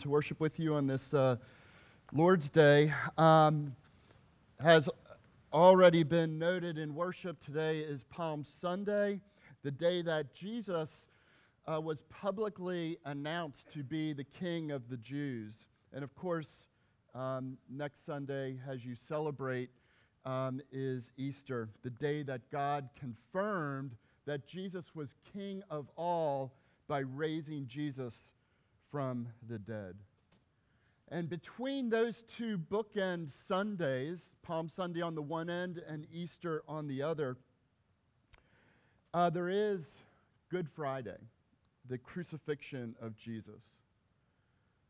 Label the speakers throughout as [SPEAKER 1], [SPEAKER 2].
[SPEAKER 1] to worship with you on this uh, Lord's Day. Um, has already been noted in worship. Today is Palm Sunday, the day that Jesus uh, was publicly announced to be the King of the Jews. And of course, um, next Sunday, as you celebrate, um, is Easter, the day that God confirmed that Jesus was King of all by raising Jesus from the dead. And between those two bookend Sundays, Palm Sunday on the one end and Easter on the other, uh, there is Good Friday, the crucifixion of Jesus.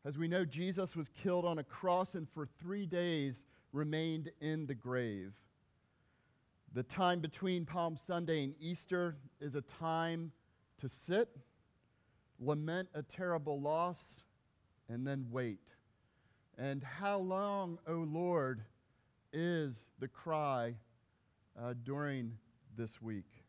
[SPEAKER 1] As we know, Jesus was killed on a cross and for three days remained in the grave. The time between Palm Sunday and Easter is a time to sit lament a terrible loss, and then wait. And how long, O oh Lord, is the cry uh, during this week?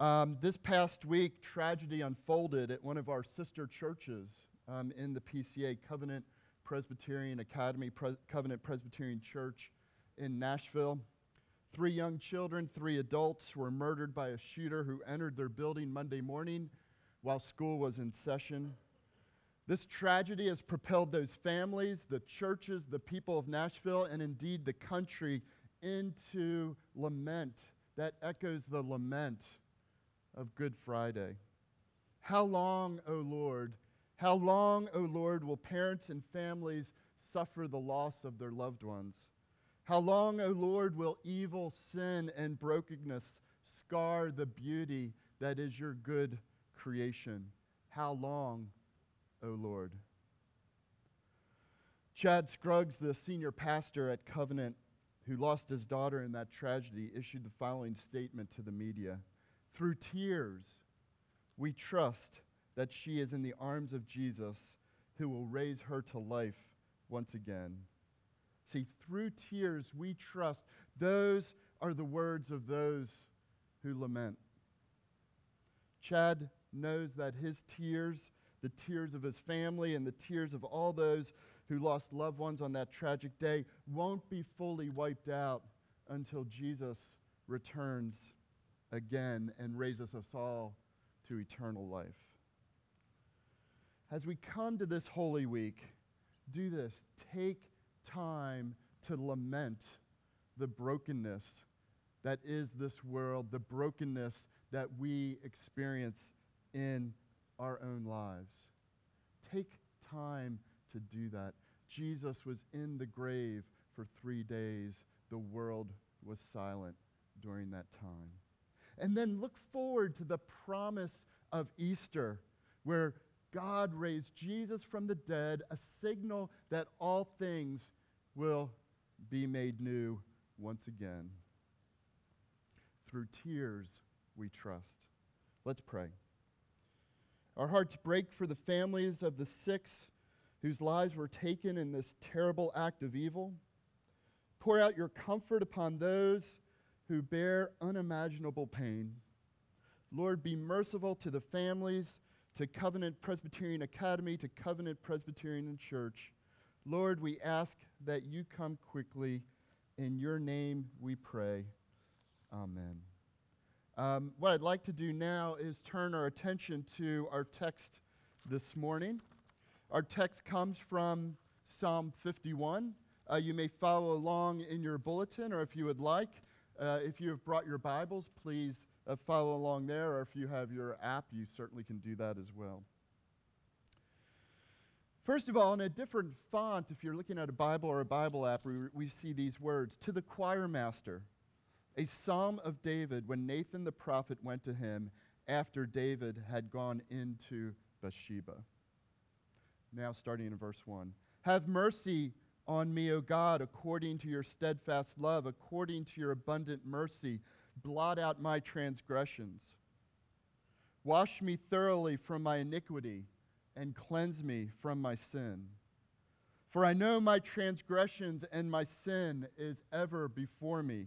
[SPEAKER 1] Um, this past week, tragedy unfolded at one of our sister churches um, in the PCA, Covenant Presbyterian Academy, Pre- Covenant Presbyterian Church in Nashville. Three young children, three adults were murdered by a shooter who entered their building Monday morning while school was in session. This tragedy has propelled those families, the churches, the people of Nashville, and indeed the country into lament that echoes the lament of Good Friday. How long, O Lord, how long, O Lord, will parents and families suffer the loss of their loved ones? How long, O Lord, will evil, sin, and brokenness scar the beauty that is your good creation. How long, O Lord? Chad Scruggs, the senior pastor at Covenant, who lost his daughter in that tragedy, issued the following statement to the media Through tears, we trust that she is in the arms of Jesus, who will raise her to life once again. See, through tears, we trust. Those are the words of those who lament. Chad knows that his tears, the tears of his family, and the tears of all those who lost loved ones on that tragic day won't be fully wiped out until Jesus returns again and raises us all to eternal life. As we come to this Holy Week, do this. Take time to lament the brokenness that is this world, the brokenness that we experience in our own lives. Take time to do that. Jesus was in the grave for three days. The world was silent during that time. And then look forward to the promise of Easter, where God raised Jesus from the dead, a signal that all things will be made new once again. Through tears, we trust. Let's pray. Our hearts break for the families of the six whose lives were taken in this terrible act of evil. Pour out your comfort upon those who bear unimaginable pain. Lord, be merciful to the families, to Covenant Presbyterian Academy, to Covenant Presbyterian Church. Lord, we ask that you come quickly. In your name we pray. Amen. Um, what I'd like to do now is turn our attention to our text this morning. Our text comes from Psalm 51. Uh, you may follow along in your bulletin, or if you would like, uh, if you have brought your Bibles, please uh, follow along there, or if you have your app, you certainly can do that as well. First of all, in a different font, if you're looking at a Bible or a Bible app, we, we see these words To the choir master a psalm of David when Nathan the prophet went to him after David had gone into Bathsheba. Now, starting in verse 1 Have mercy on me, O God, according to your steadfast love, according to your abundant mercy. Blot out my transgressions. Wash me thoroughly from my iniquity and cleanse me from my sin. For I know my transgressions and my sin is ever before me.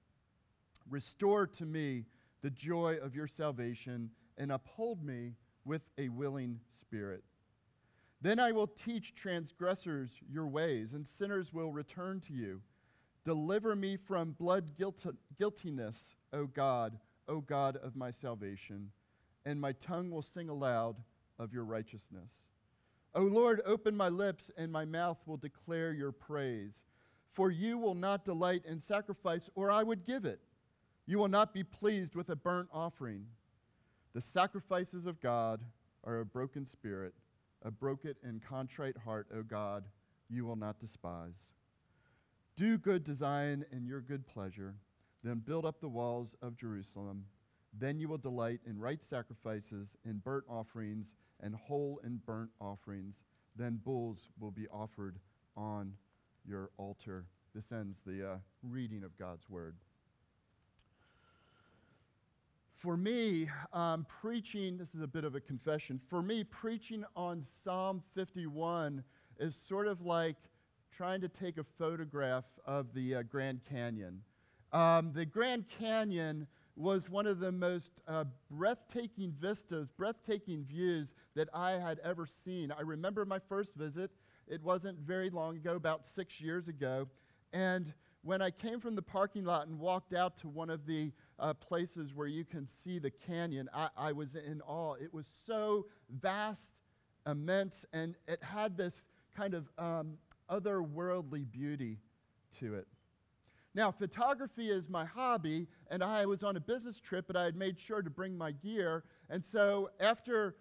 [SPEAKER 1] Restore to me the joy of your salvation, and uphold me with a willing spirit. Then I will teach transgressors your ways, and sinners will return to you. Deliver me from blood guiltiness, O God, O God of my salvation, and my tongue will sing aloud of your righteousness. O Lord, open my lips, and my mouth will declare your praise. For you will not delight in sacrifice, or I would give it. You will not be pleased with a burnt offering. The sacrifices of God are a broken spirit a broken and contrite heart, O God, you will not despise. Do good Zion in your good pleasure, then build up the walls of Jerusalem. Then you will delight in right sacrifices, in burnt offerings, and whole and burnt offerings. Then bulls will be offered on your altar. This ends the uh, reading of God's word for me, um, preaching, this is a bit of a confession. For me, preaching on Psalm 51 is sort of like trying to take a photograph of the uh, Grand Canyon. Um, the Grand Canyon was one of the most uh, breathtaking vistas, breathtaking views that I had ever seen. I remember my first visit. It wasn't very long ago, about six years ago. And when I came from the parking lot and walked out to one of the uh, places where you can see the canyon, I, I was in awe. It was so vast, immense, and it had this kind of um, otherworldly beauty to it. Now, photography is my hobby, and I was on a business trip, but I had made sure to bring my gear. And so, after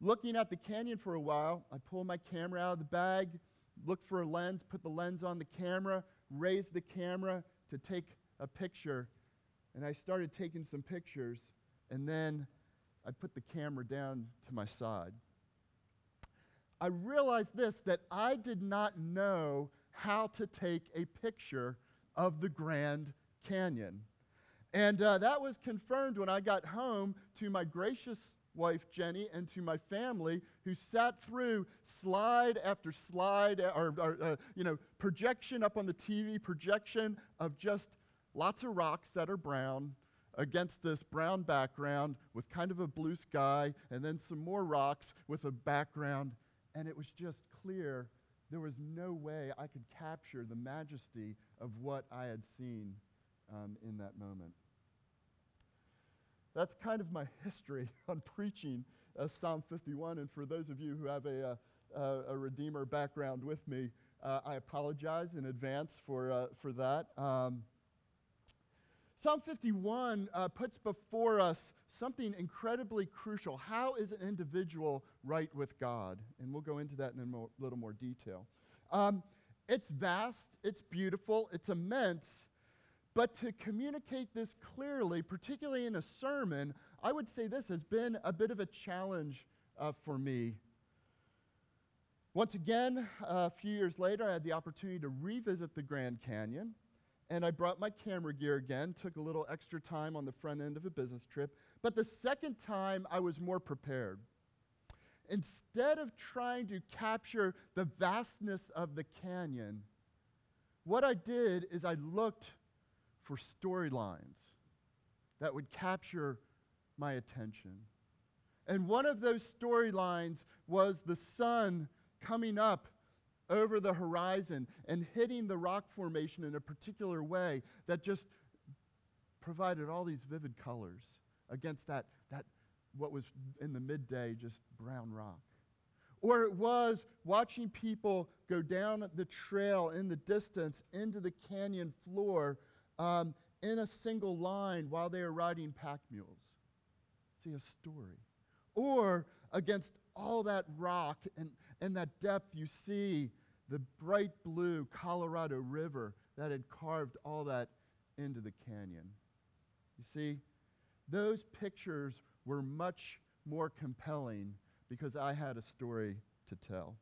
[SPEAKER 1] looking at the canyon for a while, I pull my camera out of the bag, look for a lens, put the lens on the camera, raise the camera to take a picture and I started taking some pictures, and then I put the camera down to my side. I realized this that I did not know how to take a picture of the Grand Canyon. And uh, that was confirmed when I got home to my gracious wife, Jenny, and to my family, who sat through slide after slide, or, or uh, you know, projection up on the TV, projection of just lots of rocks that are brown against this brown background with kind of a blue sky, and then some more rocks with a background. And it was just clear there was no way I could capture the majesty of what I had seen um, in that moment. That's kind of my history on preaching uh, Psalm 51. And for those of you who have a, uh, a Redeemer background with me, uh, I apologize in advance for, uh, for that. Um, Psalm 51 uh, puts before us something incredibly crucial. How is an individual right with God? And we'll go into that in a little more detail. Um, it's vast, it's beautiful, it's immense, but to communicate this clearly, particularly in a sermon, I would say this has been a bit of a challenge uh, for me. Once again, a few years later, I had the opportunity to revisit the Grand Canyon. And I brought my camera gear again, took a little extra time on the front end of a business trip. But the second time, I was more prepared. Instead of trying to capture the vastness of the canyon, what I did is I looked for storylines that would capture my attention. And one of those storylines was the sun coming up over the horizon and hitting the rock formation in a particular way that just provided all these vivid colors against that, that what was in the midday just brown rock. or it was watching people go down the trail in the distance into the canyon floor um, in a single line while they were riding pack mules. See, a story. Or against all that rock and, and that depth, you see the bright blue Colorado River that had carved all that into the canyon. You see, those pictures were much more compelling because I had a story to tell.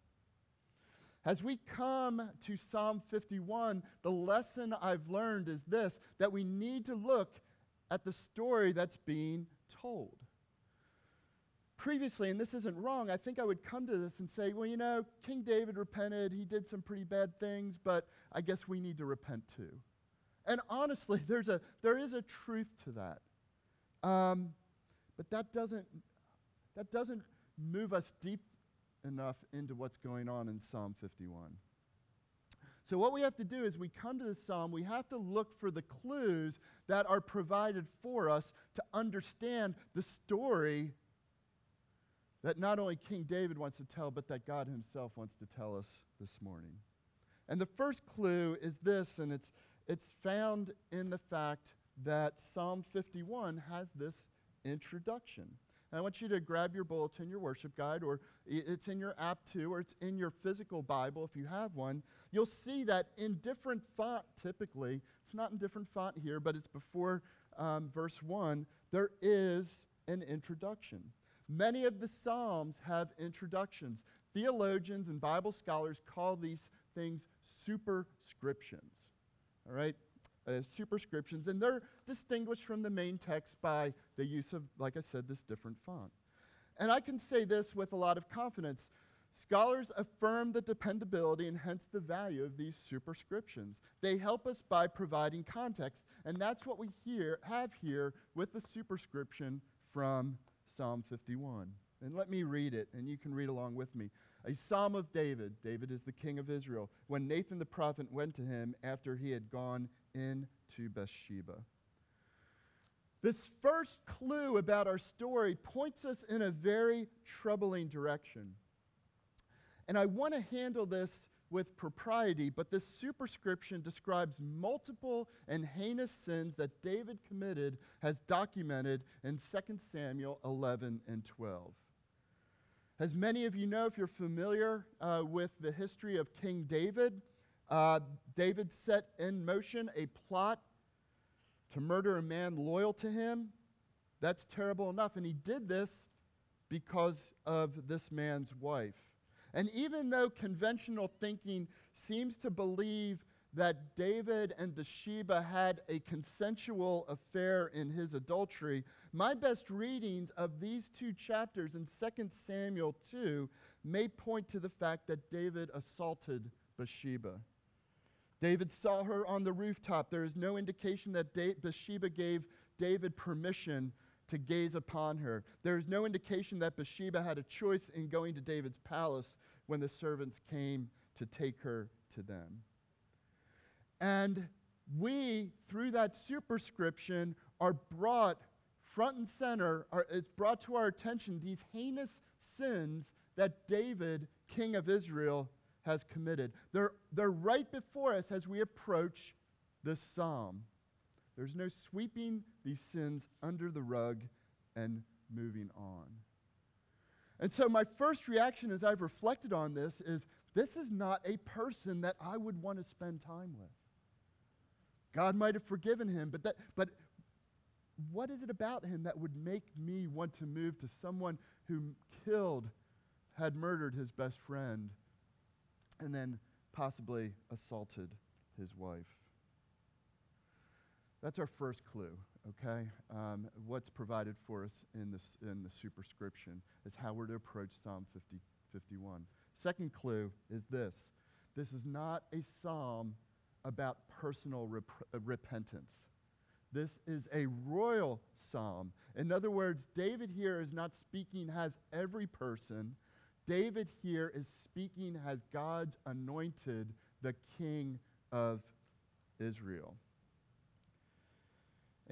[SPEAKER 1] As we come to Psalm 51, the lesson I've learned is this that we need to look at the story that's being told. Previously, and this isn't wrong, I think I would come to this and say, well, you know, King David repented. He did some pretty bad things, but I guess we need to repent too. And honestly, there's a, there is a truth to that. Um, but that doesn't, that doesn't move us deep enough into what's going on in Psalm 51. So, what we have to do is we come to this psalm, we have to look for the clues that are provided for us to understand the story that not only King David wants to tell, but that God Himself wants to tell us this morning. And the first clue is this, and it's, it's found in the fact that Psalm 51 has this introduction. And I want you to grab your bulletin, your worship guide, or it's in your app too, or it's in your physical Bible if you have one. You'll see that in different font, typically, it's not in different font here, but it's before um, verse 1, there is an introduction. Many of the Psalms have introductions. Theologians and Bible scholars call these things superscriptions. All right? uh, superscriptions, and they're distinguished from the main text by the use of, like I said, this different font. And I can say this with a lot of confidence. Scholars affirm the dependability and hence the value of these superscriptions. They help us by providing context, and that's what we here, have here with the superscription from Psalm 51. And let me read it, and you can read along with me. A psalm of David. David is the king of Israel. When Nathan the prophet went to him after he had gone into Bathsheba. This first clue about our story points us in a very troubling direction. And I want to handle this with propriety, but this superscription describes multiple and heinous sins that David committed, as documented in 2 Samuel 11 and 12. As many of you know, if you're familiar uh, with the history of King David, uh, David set in motion a plot to murder a man loyal to him. That's terrible enough. And he did this because of this man's wife. And even though conventional thinking seems to believe that David and Bathsheba had a consensual affair in his adultery, my best readings of these two chapters in 2 Samuel 2 may point to the fact that David assaulted Bathsheba. David saw her on the rooftop. There is no indication that Bathsheba gave David permission to gaze upon her. There is no indication that Bathsheba had a choice in going to David's palace when the servants came to take her to them. And we, through that superscription, are brought front and center, are, it's brought to our attention these heinous sins that David, king of Israel, has committed. They're, they're right before us as we approach this psalm. There's no sweeping these sins under the rug and moving on. And so, my first reaction as I've reflected on this is this is not a person that I would want to spend time with. God might have forgiven him, but, that, but what is it about him that would make me want to move to someone who killed, had murdered his best friend, and then possibly assaulted his wife. That's our first clue, okay? Um, what's provided for us in, this, in the superscription is how we're to approach Psalm 50, 51. Second clue is this this is not a psalm about personal rep- uh, repentance. This is a royal psalm. In other words, David here is not speaking as every person, David here is speaking as God's anointed, the king of Israel.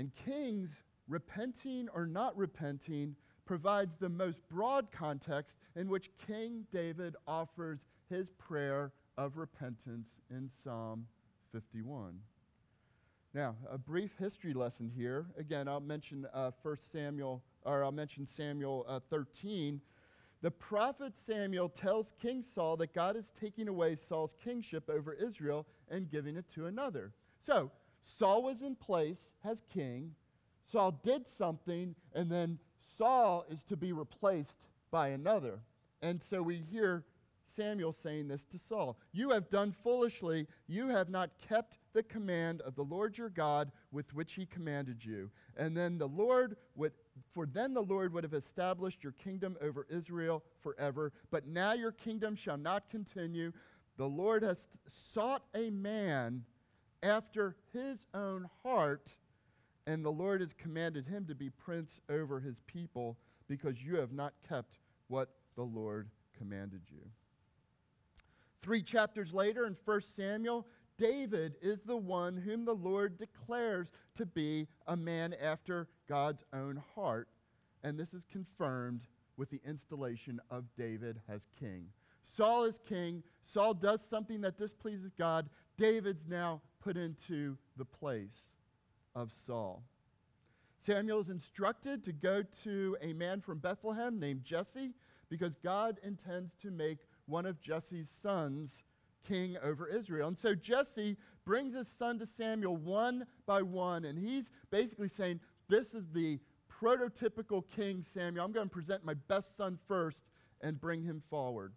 [SPEAKER 1] And kings, repenting or not repenting, provides the most broad context in which King David offers his prayer of repentance in Psalm 51. Now, a brief history lesson here. Again, I'll mention uh, 1 Samuel, or I'll mention Samuel uh, 13. The prophet Samuel tells King Saul that God is taking away Saul's kingship over Israel and giving it to another. So, Saul was in place as king. Saul did something, and then Saul is to be replaced by another. And so we hear Samuel saying this to Saul You have done foolishly. You have not kept the command of the Lord your God with which he commanded you. And then the Lord would, for then the Lord would have established your kingdom over Israel forever. But now your kingdom shall not continue. The Lord has sought a man after his own heart, and the Lord has commanded him to be prince over his people because you have not kept what the Lord commanded you. Three chapters later in 1 Samuel, David is the one whom the Lord declares to be a man after God's own heart. And this is confirmed with the installation of David as king. Saul is king. Saul does something that displeases God. David's now put into the place of Saul. Samuel is instructed to go to a man from Bethlehem named Jesse because God intends to make one of Jesse's sons king over Israel. And so Jesse brings his son to Samuel one by one, and he's basically saying, This is the prototypical king, Samuel. I'm going to present my best son first and bring him forward.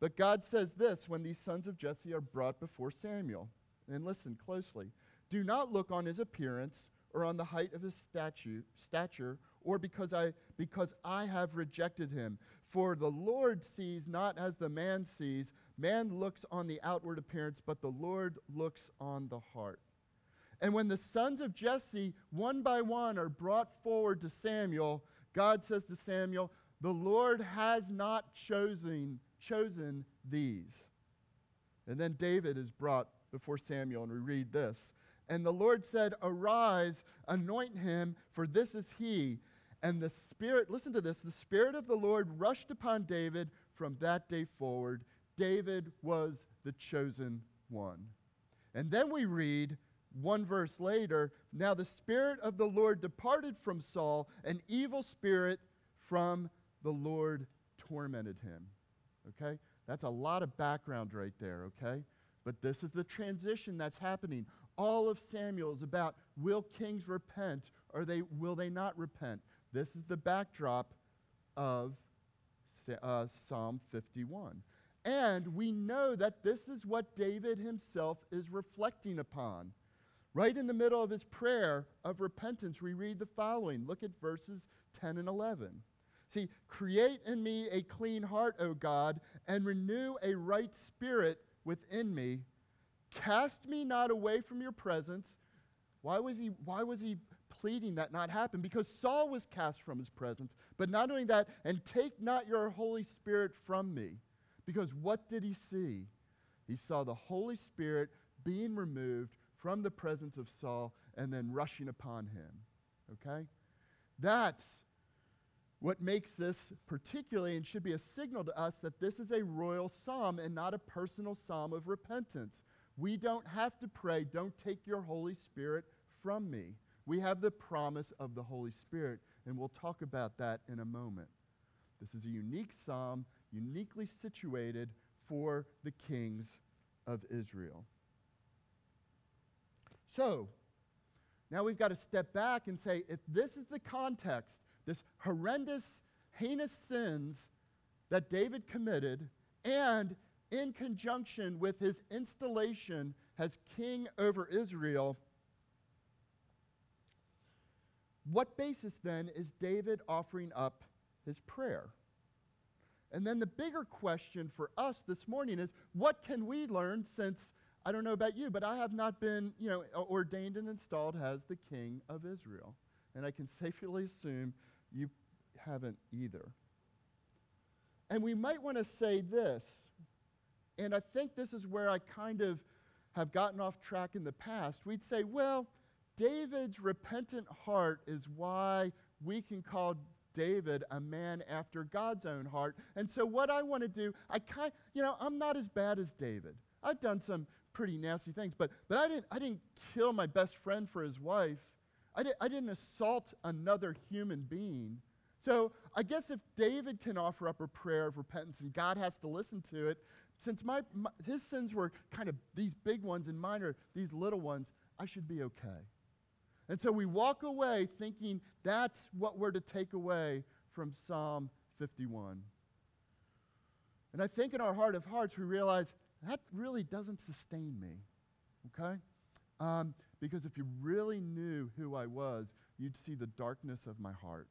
[SPEAKER 1] But God says this when these sons of Jesse are brought before Samuel. And listen closely. Do not look on his appearance or on the height of his statue, stature, or because I, because I have rejected him. For the Lord sees not as the man sees. Man looks on the outward appearance, but the Lord looks on the heart. And when the sons of Jesse, one by one, are brought forward to Samuel, God says to Samuel, The Lord has not chosen, chosen these. And then David is brought before Samuel, and we read this. And the Lord said, Arise, anoint him, for this is he. And the Spirit, listen to this, the Spirit of the Lord rushed upon David from that day forward. David was the chosen one. And then we read one verse later Now the Spirit of the Lord departed from Saul, an evil spirit from the Lord tormented him. Okay? That's a lot of background right there, okay? But this is the transition that's happening. All of Samuel is about will kings repent or they, will they not repent? This is the backdrop of uh, Psalm 51. And we know that this is what David himself is reflecting upon. Right in the middle of his prayer of repentance, we read the following. Look at verses 10 and 11. See, create in me a clean heart, O God, and renew a right spirit within me. Cast me not away from your presence. Why was he, why was he pleading that not happen? Because Saul was cast from his presence. But not only that, and take not your Holy Spirit from me. Because what did he see? He saw the Holy Spirit being removed from the presence of Saul and then rushing upon him. Okay? That's what makes this particularly and should be a signal to us that this is a royal psalm and not a personal psalm of repentance. We don't have to pray, don't take your Holy Spirit from me. We have the promise of the Holy Spirit, and we'll talk about that in a moment. This is a unique psalm, uniquely situated for the kings of Israel. So, now we've got to step back and say if this is the context, this horrendous, heinous sins that David committed, and in conjunction with his installation as king over Israel, what basis then is David offering up his prayer? And then the bigger question for us this morning is what can we learn since I don't know about you, but I have not been, you know, ordained and installed as the king of Israel. And I can safely assume you haven't either. And we might want to say this, and I think this is where I kind of have gotten off track in the past. We'd say, well, David's repentant heart is why we can call David a man after God's own heart. And so, what I want to do, I kind, you know, I'm not as bad as David. I've done some pretty nasty things, but, but I, didn't, I didn't kill my best friend for his wife. I, di- I didn't assault another human being. So I guess if David can offer up a prayer of repentance and God has to listen to it, since my, my, his sins were kind of these big ones and mine are these little ones, I should be okay. And so we walk away thinking that's what we're to take away from Psalm 51. And I think in our heart of hearts, we realize that really doesn't sustain me, okay? Um, because if you really knew who I was, you'd see the darkness of my heart.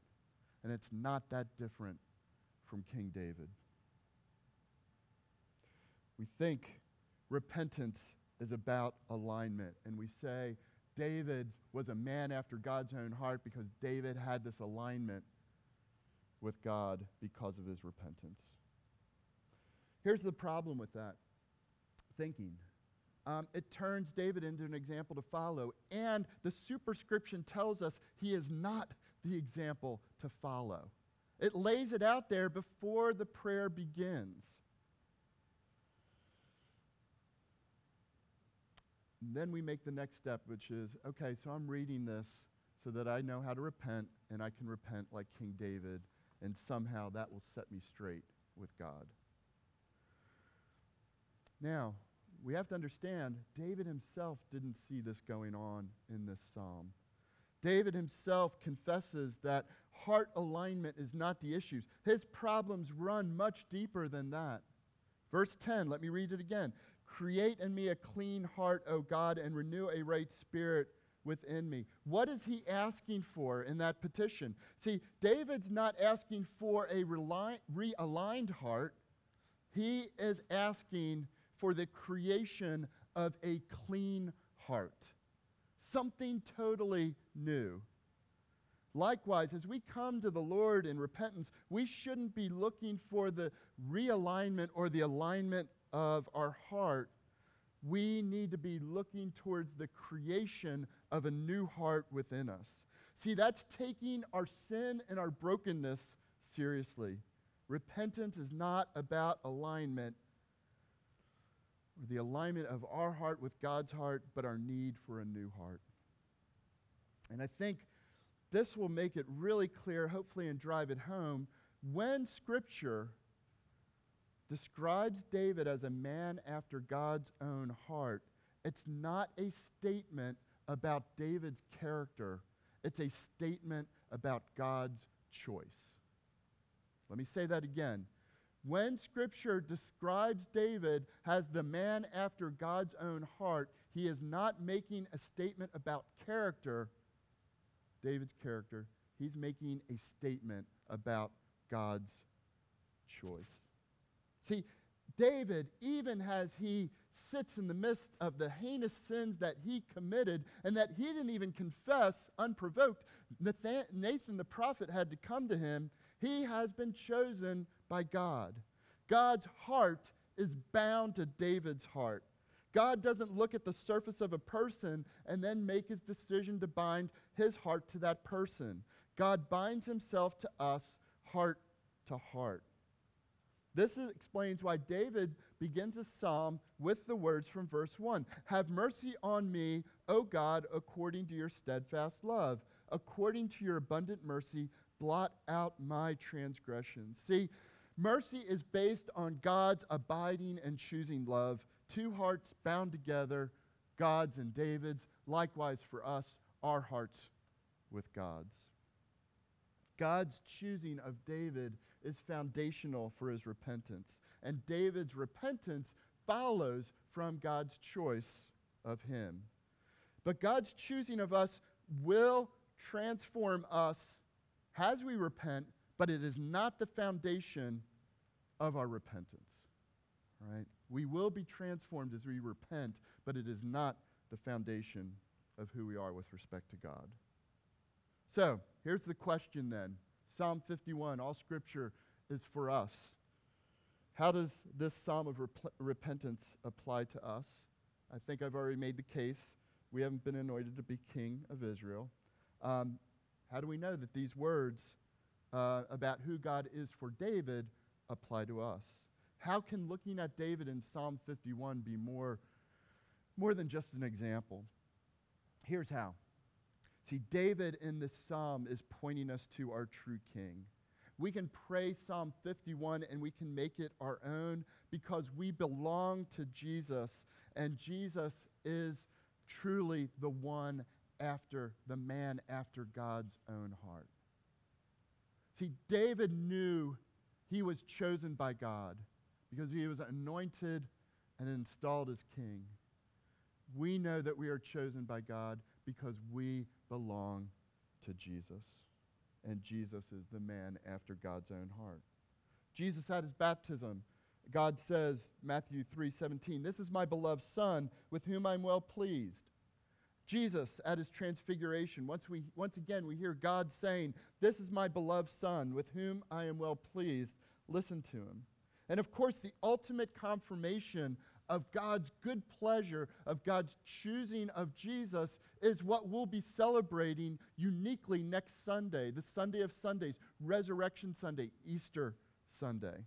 [SPEAKER 1] And it's not that different from King David. We think repentance is about alignment, and we say David was a man after God's own heart because David had this alignment with God because of his repentance. Here's the problem with that thinking. Um, it turns David into an example to follow. And the superscription tells us he is not the example to follow. It lays it out there before the prayer begins. And then we make the next step, which is okay, so I'm reading this so that I know how to repent and I can repent like King David, and somehow that will set me straight with God. Now, we have to understand David himself didn't see this going on in this psalm. David himself confesses that heart alignment is not the issue. His problems run much deeper than that. Verse 10, let me read it again. Create in me a clean heart, O God, and renew a right spirit within me. What is he asking for in that petition? See, David's not asking for a realigned heart, he is asking for the creation of a clean heart, something totally new. Likewise, as we come to the Lord in repentance, we shouldn't be looking for the realignment or the alignment of our heart. We need to be looking towards the creation of a new heart within us. See, that's taking our sin and our brokenness seriously. Repentance is not about alignment, the alignment of our heart with God's heart, but our need for a new heart. And I think this will make it really clear, hopefully, and drive it home. When Scripture describes David as a man after God's own heart, it's not a statement about David's character, it's a statement about God's choice. Let me say that again. When Scripture describes David as the man after God's own heart, he is not making a statement about character, David's character. He's making a statement about God's choice. See, David, even as he sits in the midst of the heinous sins that he committed and that he didn't even confess unprovoked, Nathan, Nathan the prophet had to come to him. He has been chosen by God. God's heart is bound to David's heart. God doesn't look at the surface of a person and then make his decision to bind his heart to that person. God binds himself to us heart to heart. This is, explains why David begins a psalm with the words from verse 1 Have mercy on me, O God, according to your steadfast love. According to your abundant mercy, blot out my transgressions. See, mercy is based on God's abiding and choosing love. Two hearts bound together, God's and David's. Likewise for us, our hearts with God's. God's choosing of David is foundational for his repentance. And David's repentance follows from God's choice of him. But God's choosing of us will transform us as we repent, but it is not the foundation of our repentance. Right? We will be transformed as we repent, but it is not the foundation of who we are with respect to God. So, here's the question then Psalm 51, all scripture is for us. How does this psalm of rep- repentance apply to us? I think I've already made the case. We haven't been anointed to be king of Israel. Um, how do we know that these words uh, about who God is for David apply to us? How can looking at David in Psalm 51 be more, more than just an example? Here's how. See, David in this psalm is pointing us to our true king. We can pray Psalm 51 and we can make it our own because we belong to Jesus, and Jesus is truly the one after, the man after God's own heart. See, David knew he was chosen by God because he was anointed and installed as king. We know that we are chosen by God because we belong to Jesus. And Jesus is the man after God's own heart. Jesus at his baptism, God says, Matthew 3 17, This is my beloved Son, with whom I'm well pleased. Jesus at his transfiguration, once, we, once again, we hear God saying, This is my beloved Son, with whom I am well pleased. Listen to him. And of course, the ultimate confirmation of God's good pleasure, of God's choosing of Jesus, is what we'll be celebrating uniquely next Sunday, the Sunday of Sundays, Resurrection Sunday, Easter Sunday.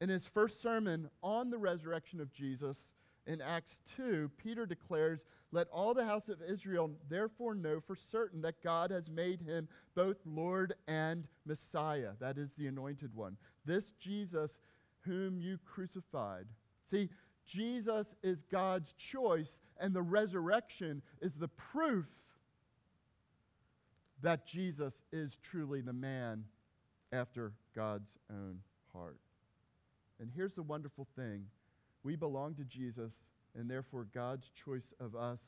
[SPEAKER 1] In his first sermon on the resurrection of Jesus, in Acts 2, Peter declares, Let all the house of Israel therefore know for certain that God has made him both Lord and Messiah, that is the anointed one. This Jesus whom you crucified. See, Jesus is God's choice, and the resurrection is the proof that Jesus is truly the man after God's own heart. And here's the wonderful thing we belong to Jesus, and therefore God's choice of us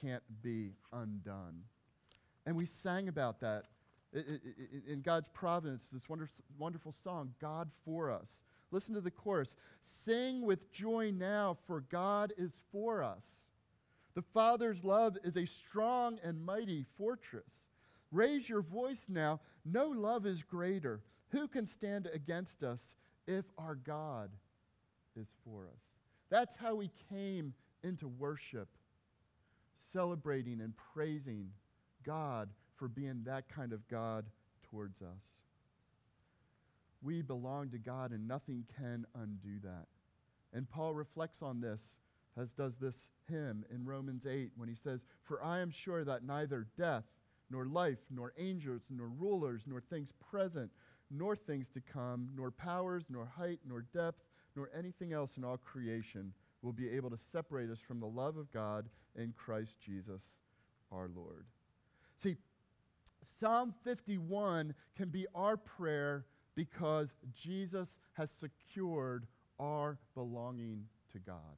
[SPEAKER 1] can't be undone. And we sang about that in God's providence, this wonderful song, God for Us. Listen to the chorus Sing with joy now, for God is for us. The Father's love is a strong and mighty fortress. Raise your voice now. No love is greater. Who can stand against us if our God is for us? That's how we came into worship, celebrating and praising God for being that kind of God towards us. We belong to God, and nothing can undo that. And Paul reflects on this, as does this hymn in Romans 8, when he says, For I am sure that neither death, nor life, nor angels, nor rulers, nor things present, nor things to come, nor powers, nor height, nor depth, nor anything else in all creation will be able to separate us from the love of God in Christ Jesus our Lord. See, Psalm 51 can be our prayer because Jesus has secured our belonging to God.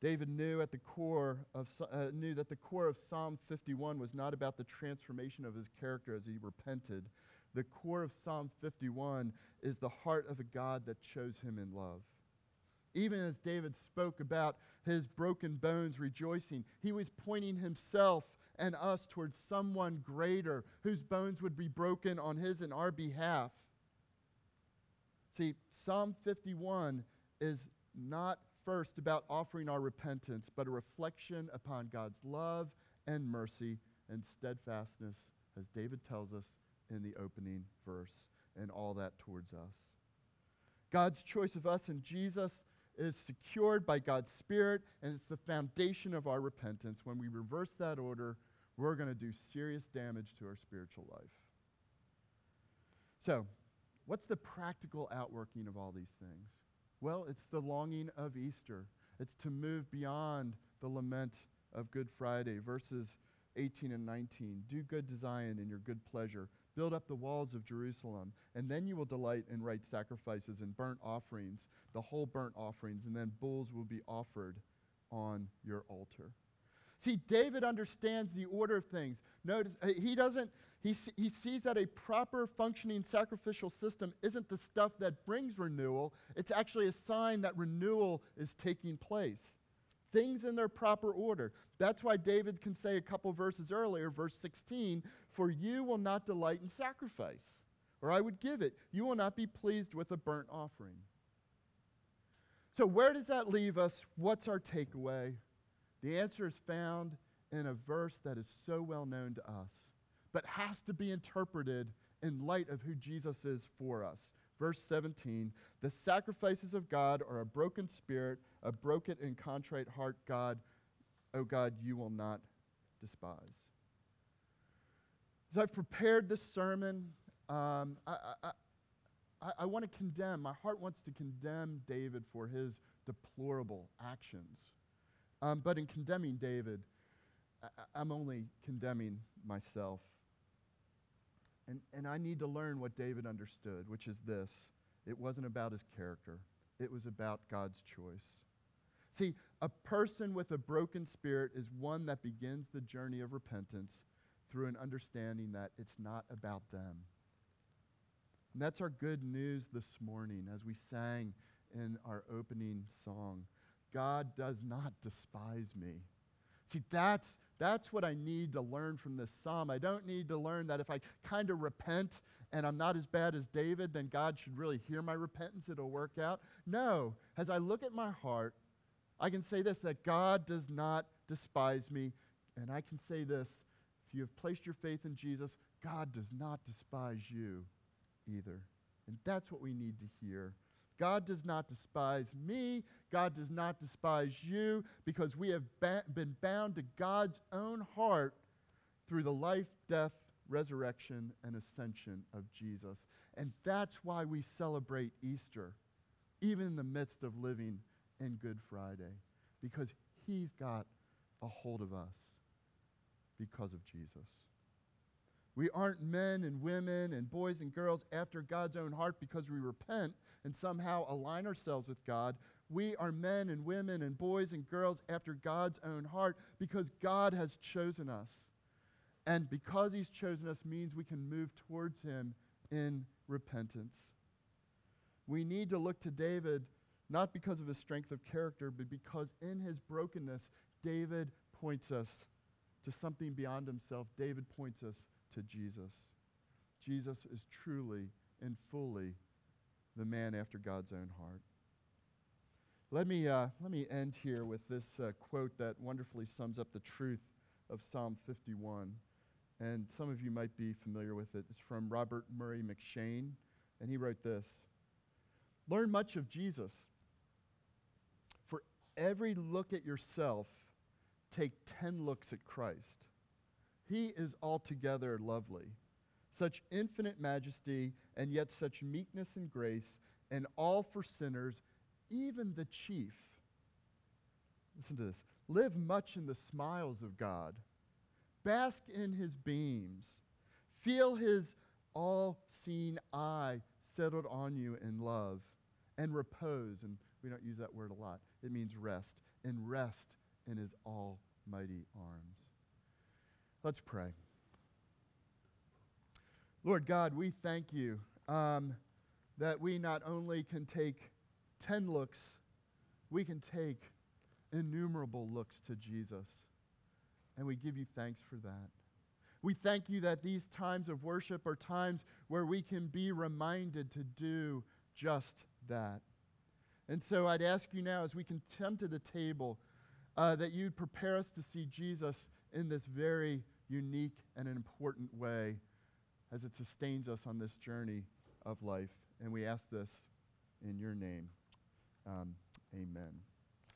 [SPEAKER 1] David knew at the core of uh, knew that the core of Psalm 51 was not about the transformation of his character as he repented, the core of Psalm 51 is the heart of a God that chose him in love. Even as David spoke about his broken bones rejoicing, he was pointing himself and us towards someone greater whose bones would be broken on his and our behalf. See, Psalm 51 is not first about offering our repentance, but a reflection upon God's love and mercy and steadfastness, as David tells us in the opening verse, and all that towards us. God's choice of us in Jesus is secured by God's Spirit, and it's the foundation of our repentance. When we reverse that order, we're going to do serious damage to our spiritual life. So, what's the practical outworking of all these things? Well, it's the longing of Easter. It's to move beyond the lament of Good Friday, verses 18 and 19. Do good Zion in your good pleasure. Build up the walls of Jerusalem, and then you will delight in right sacrifices and burnt offerings, the whole burnt offerings, and then bulls will be offered on your altar. See, David understands the order of things. Notice, uh, he doesn't, he, he sees that a proper functioning sacrificial system isn't the stuff that brings renewal, it's actually a sign that renewal is taking place things in their proper order. That's why David can say a couple verses earlier, verse 16, For you will not delight in sacrifice, or I would give it. You will not be pleased with a burnt offering. So, where does that leave us? What's our takeaway? The answer is found in a verse that is so well known to us. but has to be interpreted in light of who Jesus is for us. Verse 17 The sacrifices of God are a broken spirit, a broken and contrite heart, God, oh God, you will not despise. As I've prepared this sermon, um, I, I, I, I want to condemn, my heart wants to condemn David for his deplorable actions. Um, but in condemning David, I, I'm only condemning myself. And, and I need to learn what David understood, which is this it wasn't about his character, it was about God's choice. See, a person with a broken spirit is one that begins the journey of repentance through an understanding that it's not about them. And that's our good news this morning as we sang in our opening song. God does not despise me. See, that's, that's what I need to learn from this psalm. I don't need to learn that if I kind of repent and I'm not as bad as David, then God should really hear my repentance, it'll work out. No, as I look at my heart, I can say this that God does not despise me. And I can say this if you have placed your faith in Jesus, God does not despise you either. And that's what we need to hear. God does not despise me. God does not despise you because we have ba- been bound to God's own heart through the life, death, resurrection, and ascension of Jesus. And that's why we celebrate Easter, even in the midst of living in Good Friday, because He's got a hold of us because of Jesus. We aren't men and women and boys and girls after God's own heart because we repent and somehow align ourselves with God. We are men and women and boys and girls after God's own heart because God has chosen us. And because He's chosen us means we can move towards Him in repentance. We need to look to David not because of his strength of character, but because in his brokenness, David points us to something beyond himself. David points us to Jesus. Jesus is truly and fully the man after God's own heart. Let me, uh, let me end here with this uh, quote that wonderfully sums up the truth of Psalm 51. And some of you might be familiar with it. It's from Robert Murray M'Cheyne, and he wrote this Learn much of Jesus. Every look at yourself, take 10 looks at Christ. He is altogether lovely, such infinite majesty, and yet such meekness and grace, and all for sinners, even the chief. Listen to this. Live much in the smiles of God. Bask in his beams. Feel his all seeing eye settled on you in love. And repose, and we don't use that word a lot, it means rest, and rest in his almighty arms. Let's pray. Lord God, we thank you um, that we not only can take 10 looks, we can take innumerable looks to Jesus. And we give you thanks for that. We thank you that these times of worship are times where we can be reminded to do just that. And so I'd ask you now, as we can come to the table, uh, that you'd prepare us to see Jesus in this very unique and important way as it sustains us on this journey of life. And we ask this in your name. Um, amen.